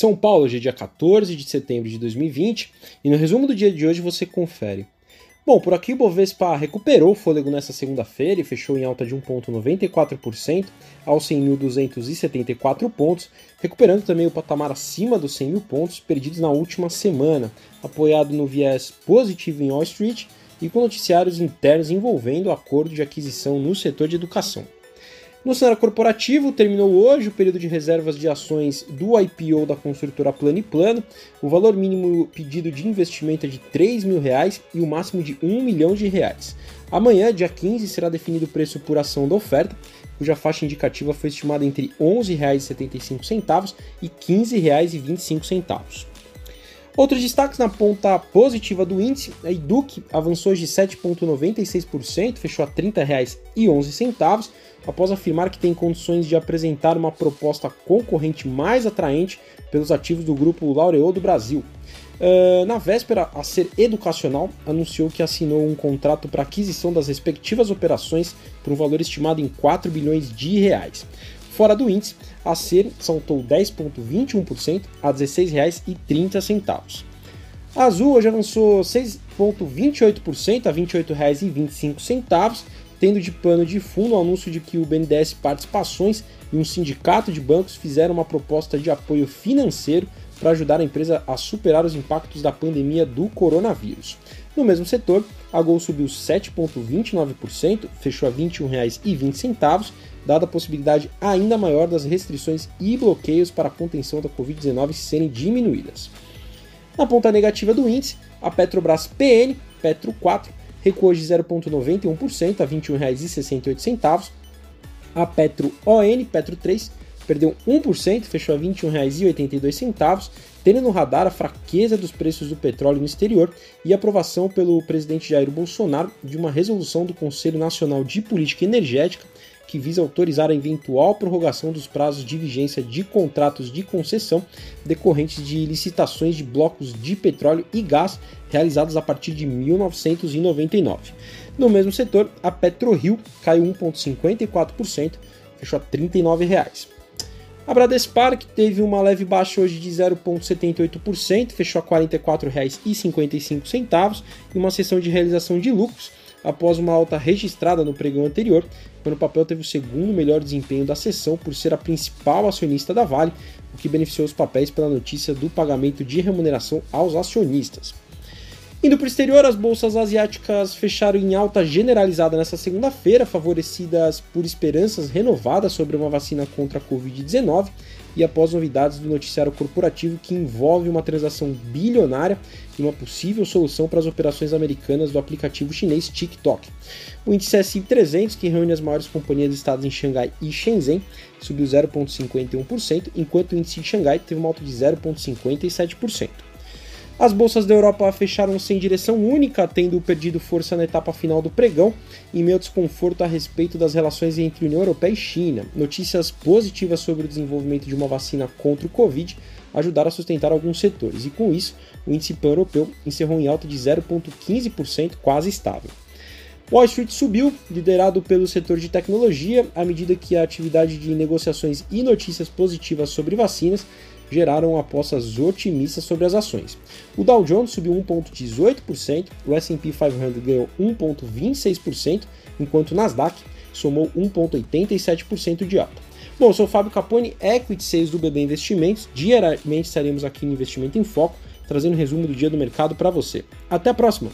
São Paulo, hoje é dia 14 de setembro de 2020 e no resumo do dia de hoje você confere. Bom, por aqui o Bovespa recuperou o fôlego nessa segunda-feira e fechou em alta de 1,94% aos 100.274 pontos, recuperando também o patamar acima dos 100 mil pontos perdidos na última semana, apoiado no viés positivo em Wall Street e com noticiários internos envolvendo o acordo de aquisição no setor de educação. No cenário corporativo, terminou hoje o período de reservas de ações do IPO da construtora Plano e Plano. O valor mínimo pedido de investimento é de 3 mil reais e o máximo de 1 milhão de reais. Amanhã, dia 15, será definido o preço por ação da oferta, cuja faixa indicativa foi estimada entre R$ 11,75 e R$ 15,25. Outros destaques na ponta positiva do índice, a Educ avançou de 7,96%, fechou a R$ 30,11, após afirmar que tem condições de apresentar uma proposta concorrente mais atraente pelos ativos do grupo Laureou do Brasil. Uh, na véspera, a Ser Educacional anunciou que assinou um contrato para aquisição das respectivas operações por um valor estimado em 4 bilhões de reais. Fora do índice, a Ser saltou 10,21% a R$ 16,30. A Azul hoje avançou 6,28% a R$ 28,25, tendo de pano de fundo o anúncio de que o BNDES Participações e um sindicato de bancos fizeram uma proposta de apoio financeiro para ajudar a empresa a superar os impactos da pandemia do coronavírus. No mesmo setor, a Gol subiu 7,29%, fechou a R$ 21,20 dada a possibilidade ainda maior das restrições e bloqueios para a contenção da Covid-19 serem diminuídas. Na ponta negativa do índice, a Petrobras PN, Petro 4, recuou de 0,91% a R$ 21,68. A Petro ON, Petro 3, perdeu 1%, fechou a R$ 21,82, tendo no radar a fraqueza dos preços do petróleo no exterior e a aprovação pelo presidente Jair Bolsonaro de uma resolução do Conselho Nacional de Política Energética que visa autorizar a eventual prorrogação dos prazos de vigência de contratos de concessão decorrentes de licitações de blocos de petróleo e gás realizados a partir de 1999. No mesmo setor, a PetroRio caiu 1,54%, fechou a 39 reais. A Bradespar, que teve uma leve baixa hoje de 0,78%, fechou a R$ 44,55 e uma sessão de realização de lucros após uma alta registrada no pregão anterior, quando o papel teve o segundo melhor desempenho da sessão por ser a principal acionista da Vale, o que beneficiou os papéis pela notícia do pagamento de remuneração aos acionistas. Indo para o exterior, as bolsas asiáticas fecharam em alta generalizada nesta segunda-feira, favorecidas por esperanças renovadas sobre uma vacina contra a Covid-19 e após novidades do noticiário corporativo que envolve uma transação bilionária e uma possível solução para as operações americanas do aplicativo chinês TikTok. O índice S&P 300, que reúne as maiores companhias listadas em Xangai e Shenzhen, subiu 0,51%, enquanto o índice de Xangai teve uma alta de 0,57%. As bolsas da Europa fecharam sem direção única, tendo perdido força na etapa final do pregão, meio ao desconforto a respeito das relações entre União Europeia e China. Notícias positivas sobre o desenvolvimento de uma vacina contra o Covid ajudaram a sustentar alguns setores, e com isso, o índice pan-europeu encerrou em alta de 0,15%, quase estável. Wall Street subiu, liderado pelo setor de tecnologia, à medida que a atividade de negociações e notícias positivas sobre vacinas geraram apostas otimistas sobre as ações. O Dow Jones subiu 1,18%, o S&P 500 ganhou 1,26%, enquanto o Nasdaq somou 1,87% de alta. Bom, eu sou o Fábio Capone, Equity Sales do BB Investimentos. Diariamente estaremos aqui no Investimento em Foco, trazendo um resumo do dia do mercado para você. Até a próxima!